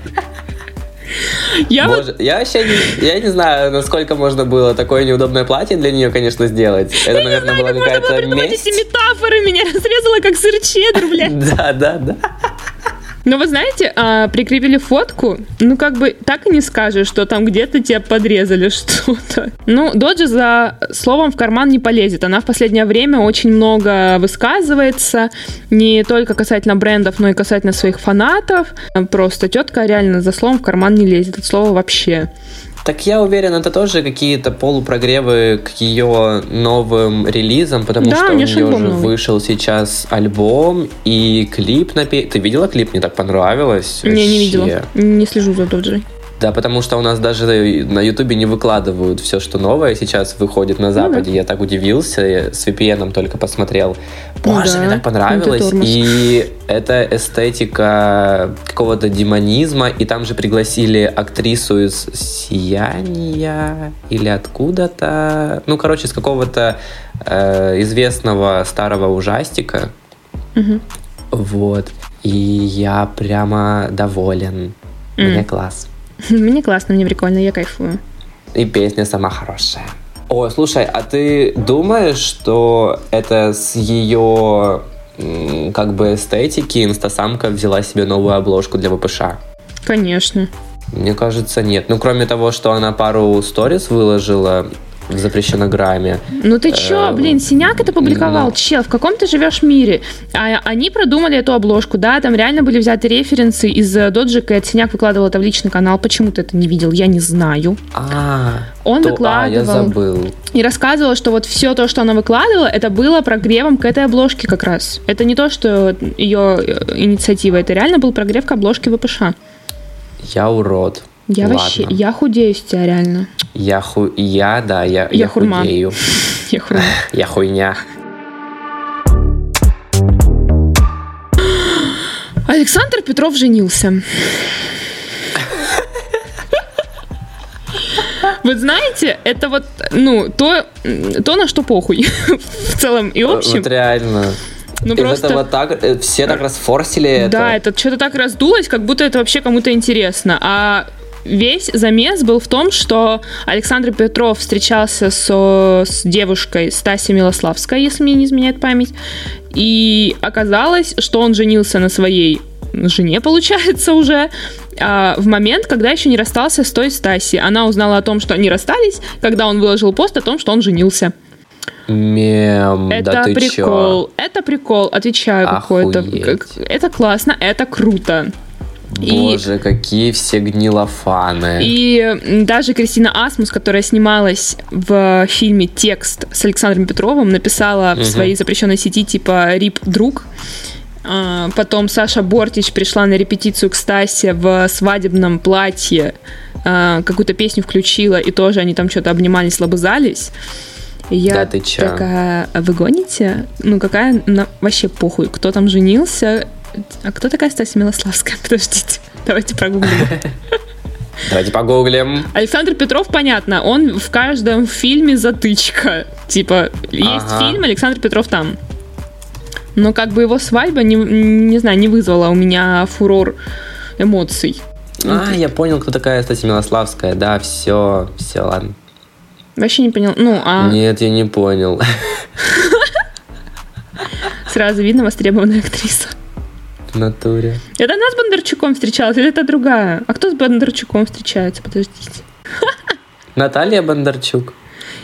S2: Я вот
S1: Боже, я вообще не, я не знаю, насколько можно было такое неудобное платье для нее, конечно, сделать. Это, наверное, была
S2: Можно было придумать эти метафоры, меня разрезала как сыр чеддер, блядь.
S1: Да, да, да.
S2: Но вы знаете, а, прикрепили фотку, ну как бы так и не скажешь, что там где-то тебя подрезали что-то. Ну, Доджи за словом в карман не полезет. Она в последнее время очень много высказывается, не только касательно брендов, но и касательно своих фанатов. Просто тетка реально за словом в карман не лезет, от слова вообще.
S1: Так я уверен, это тоже какие-то полупрогревы к ее новым релизам, потому
S2: Да,
S1: что
S2: у
S1: нее
S2: альбом
S1: же
S2: новый.
S1: вышел сейчас альбом и клип на пе- Ты видела клип? Мне так понравилось.
S2: Не, не
S1: Вообще.
S2: видела. Не слежу за Доджей.
S1: Да, потому что у нас даже на Ютубе не выкладывают все, что новое сейчас выходит на Западе. Я так удивился, я с VPN только посмотрел.
S2: Ну
S1: Боже,
S2: да,
S1: мне так понравилось. И это эстетика какого-то демонизма. И там же пригласили актрису из «Сияния» или откуда-то. Ну, короче, с какого-то э, известного старого ужастика.
S2: Мгм.
S1: Вот. И я прямо доволен. Мне
S2: М.
S1: класс.
S2: Мне классно, мне прикольно, я кайфую.
S1: И песня сама хорошая. О, слушай, а ты думаешь, что это с ее как бы эстетики инстасамка взяла себе новую обложку для ВПШ?
S2: Конечно.
S1: Мне кажется, нет. Ну, кроме того, что она пару сториз выложила в запрещенограмме.
S2: Ну ты чё,
S1: Эм,
S2: блин, Синяк это публиковал,
S1: ну.
S2: чел, в каком ты живешь мире? А они продумали эту обложку, да, там реально были взяты референсы из э, Доджи Кэт, Синяк выкладывал это в личный канал, почему ты это не видел, я не знаю.
S1: А,
S2: Он
S1: то- а,
S2: выкладывал.
S1: я забыл.
S2: И рассказывала, что вот все то, что она выкладывала, это было прогревом к этой обложке как раз. Это не то, что ее э, инициатива, это реально был прогрев к обложке ВПШ.
S1: Я урод.
S2: Я
S1: Ладно.
S2: вообще, я худею с тебя реально.
S1: Я ху... Я, да, я,
S2: Я хурма.
S1: худею.
S2: Я худею.
S1: Я хуйня.
S2: Александр Петров женился. Вот знаете, это вот, ну, то, то на что похуй в целом и общем.
S1: Вот реально.
S2: Ну
S1: Из
S2: просто...
S1: этого так, э, все так расфорсили это.
S2: Да, это что-то так раздулось, как будто это вообще кому-то интересно. А весь замес был в том, что Александр Петров встречался со- с девушкой Стасей Милославской, если мне не изменяет память. И оказалось, что он женился на своей жене, получается, уже а, в момент, когда еще не расстался с той Стаси. Она узнала о том, что они расстались, когда он выложил пост о том, что он женился.
S1: Мем,
S2: Это
S1: да ты чё?
S2: прикол. Это прикол, отвечаю какой-то. Это классно, это круто. И-
S1: Боже, какие все гнилофаны.
S2: И даже Кристина Асмус, которая снималась в фильме «Текст» с Александром Петровым, написала в
S1: Мгм.
S2: своей запрещенной сети типа «Рип, друг». А, Потом Саша Бортич пришла на репетицию к Стасе в свадебном платье, а, какую-то песню включила, и тоже они там что-то обнимались, лобызались. И я
S1: Да ты чё?
S2: такая, «А вы гоните? Ну какая, на- вообще похуй, кто там женился? А кто такая Стася Милославская? Подождите, давайте прогуглим.
S1: Давайте погуглим.
S2: Александр Петров, понятно, он в каждом фильме затычка. Типа, есть
S1: Ага.
S2: фильм, Александр Петров там. Но как бы его свадьба, не, не знаю, не вызвала у меня фурор эмоций.
S1: А, я понял, кто такая Стася Милославская. Да, все, все, ладно.
S2: Вообще не понял. Ну, а
S1: Нет, я не понял.
S2: сразу видно востребованная актриса.
S1: В натуре.
S2: Это она с Бондарчуком встречалась, или это другая? А кто с Бондарчуком встречается? Подождите.
S1: Наталья Бондарчук.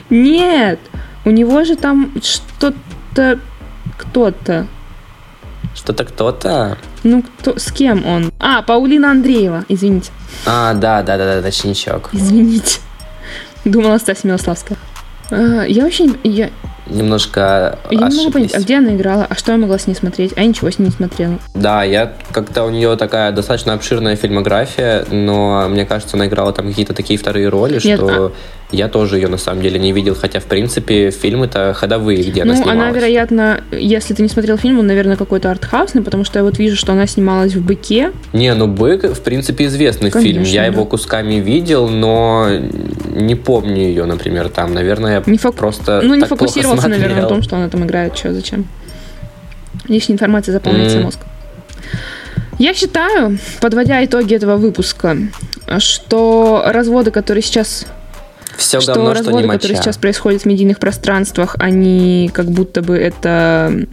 S2: Нет, у него же там что-то... Кто-то.
S1: Что-то кто-то.
S2: Ну, кто, с кем он? А, Паулина Андреева, извините.
S1: А, да, да, да, да, точничок.
S2: Извините. Думала Стася Милославская. А, Я вообще не- я,
S1: Немножко
S2: я не могу понять, а где она играла, а что я могла с ней смотреть? А я ничего с ней не смотрела.
S1: Да, я как-то у нее такая достаточно обширная фильмография, но мне кажется, она играла там какие-то такие вторые роли,
S2: Нет,
S1: что я тоже ее на самом деле не видел, хотя в принципе фильмы-то ходовые, где она
S2: ну,
S1: снималась.
S2: она, вероятно, если ты не смотрел фильм, он, наверное, какой-то артхаусный, потому что я вот вижу, что она снималась в «Быке».
S1: Не, ну «Бык» в принципе известный
S2: Конечно,
S1: фильм, я
S2: да.
S1: его кусками видел, но не помню ее, например, там, наверное,
S2: Не фок-
S1: просто
S2: Ну, не
S1: так плохо
S2: фокусировался, наверное, на
S1: смотрел.
S2: том, что она там играет, что, зачем. Лишняя информация заполняется
S1: М.
S2: мозг. Я считаю, подводя итоги этого выпуска, что разводы, которые сейчас
S1: Все
S2: что
S1: говно, что
S2: разводы,
S1: не
S2: которые
S1: моча.
S2: сейчас происходят в медийных пространствах, они как будто бы это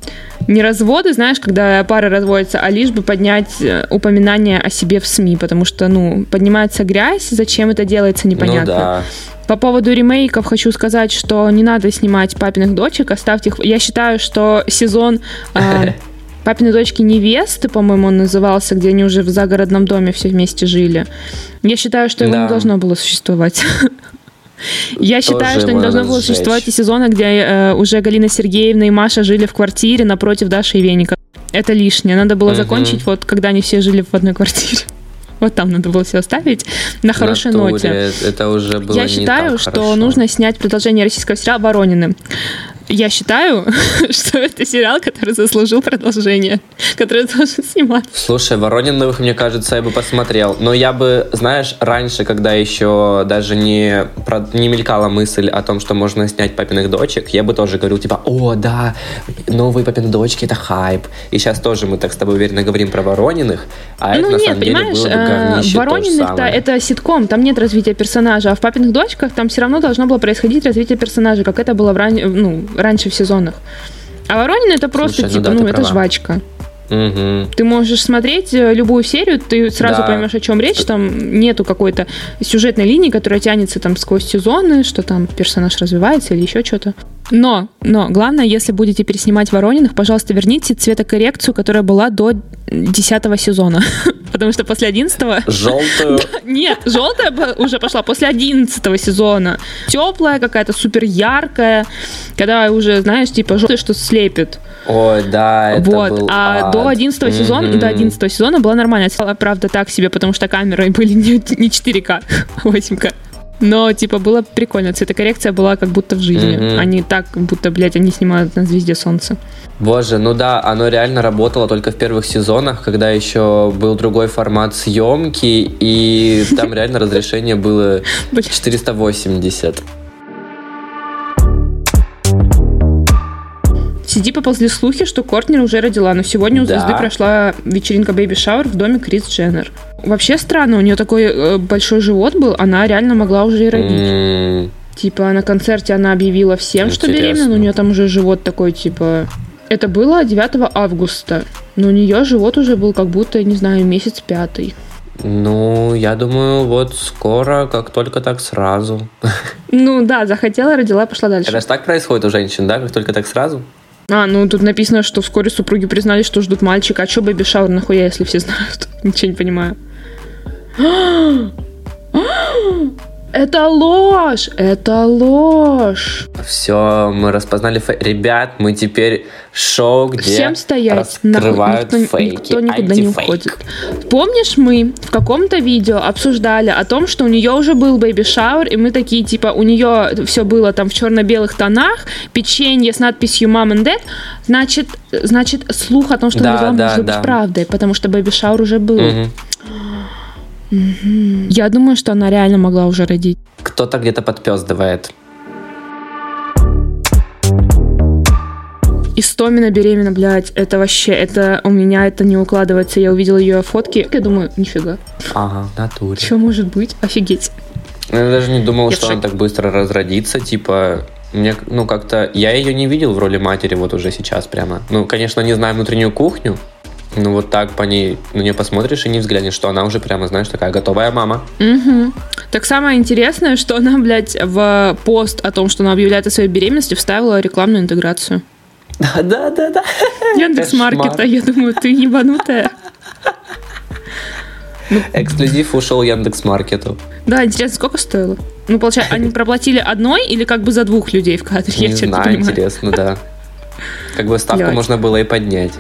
S2: не разводы, знаешь, когда пары разводятся, а лишь бы поднять э, упоминание о себе в СМИ, потому что, ну, поднимается грязь, зачем это делается, непонятно.
S1: Ну да.
S2: По поводу ремейков хочу сказать, что не надо снимать папиных дочек, оставьте их. Я считаю, что сезон а, папиной дочки невесты, по-моему, он назывался, где они уже в загородном доме все вместе жили. Я считаю, что его
S1: Да.
S2: не должно было существовать. Я считаю, что не должно было
S1: сжечь.
S2: существовать и сезона, где э, уже Галина Сергеевна и Маша жили в квартире напротив Даши и Веника. Это лишнее. Надо было закончить, вот когда они все жили в одной квартире. Вот там надо было все оставить на хорошей
S1: Натуре,
S2: ноте.
S1: Это уже было
S2: Я считаю, что
S1: хорошо.
S2: нужно снять продолжение российского сериала «Воронины». Я считаю, что это сериал, который заслужил продолжение, который должен сниматься.
S1: Слушай, Ворониных, мне кажется, я бы посмотрел. Но я бы, знаешь, раньше, когда еще даже не, не мелькала мысль о том, что можно снять папиных дочек, я бы тоже говорил, типа, о, да, новые папины дочки, это хайп. И сейчас тоже мы так с тобой уверенно говорим про Ворониных, а ну, это на нет, самом деле было бы э, говнище
S2: Ворониных-то это ситком, там нет развития персонажа, а в папиных дочках там все равно должно было происходить развитие персонажа, как это было в ран... ну, раньше в сезонах. А Воронин это просто Слушай, ну типа, ну, да, ну это права. жвачка.
S1: Угу.
S2: Ты можешь смотреть э, любую серию, ты сразу да. поймешь, о чем речь. Там нету какой-то сюжетной линии, которая тянется там сквозь сезоны, что там персонаж развивается или еще что-то. Но, но, главное, если будете переснимать Ворониных, пожалуйста, верните цветокоррекцию, которая была до 10 сезона. Потому что после 11
S1: Желтую?
S2: Нет, желтая уже пошла после 11 сезона. Теплая какая-то, супер яркая, когда уже, знаешь, типа желтая, что слепит.
S1: Ой, да, это
S2: Вот,
S1: был
S2: а
S1: ад.
S2: до 11 сезона, mm-hmm. до 11 сезона была нормальная. Правда, так себе, потому что камеры были не, не 4К, а 8К. Но, типа, было прикольно. Цветокоррекция была как будто в жизни. Mm-hmm. Они так, будто, блядь, они снимают на звезде солнца.
S1: Боже, ну да, оно реально работало только в первых сезонах, когда еще был другой формат съемки, и там реально разрешение было 480.
S2: Сиди поползли слухи, что Кортнер уже родила, но сегодня у да. звезды прошла вечеринка Baby Shower в доме Крис Дженнер. Вообще странно, у нее такой э, большой живот был, она реально могла уже и родить. Mm. Типа на концерте она объявила всем, Интересно. что беременна, у нее там уже живот такой, типа... Это было 9 августа, но у нее живот уже был как будто, не знаю, месяц пятый.
S1: Ну, я думаю, вот скоро, как только так сразу.
S2: Ну да, захотела, родила, пошла дальше.
S1: Это же так происходит у женщин, да? Как только так сразу?
S2: А, ну тут написано, что вскоре супруги признали, что ждут мальчика. А что бэби шаур нахуя, если все знают? Ничего не понимаю. Это ложь! Это ложь!
S1: Все, мы распознали фейк. Ребят, мы теперь шоу, где
S2: Всем стоять.
S1: раскрывают
S2: никто,
S1: фейки.
S2: Никто никуда не уходит. Помнишь, мы в каком-то видео обсуждали о том, что у нее уже был baby shower, и мы такие, типа, у нее все было там в черно-белых тонах, печенье с надписью «Mom and Dad», значит, значит слух о том, что да, да, может да. быть правдой, потому что baby shower уже был. Угу. Угу. Я думаю, что она реально могла уже родить.
S1: Кто-то где-то подпездывает.
S2: Истомина беременна, блядь, это вообще, это у меня это не укладывается. Я увидела ее фотки, я думаю, нифига.
S1: Ага, натуре.
S2: Что может быть? Офигеть.
S1: Я даже не думал, я что она так быстро разродится, типа, мне, ну, как-то, я ее не видел в роли матери вот уже сейчас прямо. Ну, конечно, не знаю внутреннюю кухню, ну вот так по ней, на нее посмотришь и не взглянешь, что она уже прямо, знаешь, такая готовая мама.
S2: Угу. Так самое интересное, что она, блядь, в пост о том, что она объявляет о своей беременности, вставила рекламную интеграцию.
S1: Да, да, да, да.
S2: Яндекс Маркета, я думаю, ты ебанутая.
S1: Ну, Эксклюзив ушел Яндекс Маркету.
S2: Да, интересно, сколько стоило? Ну, получается, они проплатили одной или как бы за двух людей в кадре?
S1: Не я знаю, интересно, да. Как бы ставку Блядь. можно было и поднять.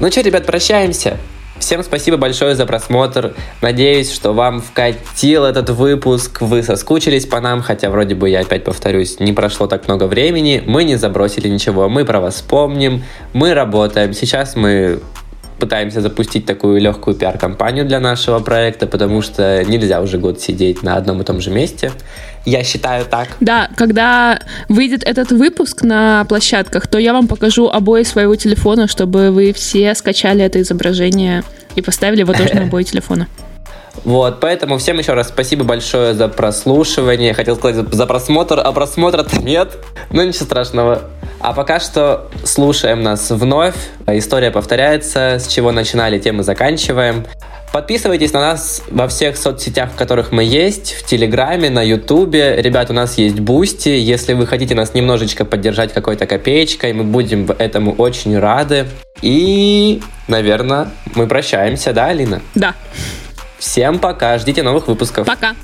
S1: Ну что, ребят, прощаемся. Всем спасибо большое за просмотр. Надеюсь, что вам вкатил этот выпуск. Вы соскучились по нам, хотя вроде бы, я опять повторюсь, не прошло так много времени. Мы не забросили ничего, мы про вас помним, мы работаем. Сейчас мы пытаемся запустить такую легкую пиар-компанию для нашего проекта, потому что нельзя уже год сидеть на одном и том же месте. Я считаю так.
S2: Да, когда выйдет этот выпуск на площадках, то я вам покажу обои своего телефона, чтобы вы все скачали это изображение и поставили его тоже на обои телефона.
S1: Вот, поэтому всем еще раз спасибо большое за прослушивание. Хотел сказать за просмотр, а просмотра-то нет. Но ничего страшного. А пока что слушаем нас вновь. История повторяется. С чего начинали, тем и заканчиваем. Подписывайтесь на нас во всех соцсетях, в которых мы есть, в Телеграме, на Ютубе. Ребят, у нас есть Boosty. Если вы хотите нас немножечко поддержать какой-то копеечкой, мы будем этому очень рады. И, наверное, мы прощаемся, да, Алина?
S2: Да.
S1: Всем пока, ждите новых выпусков.
S2: Пока.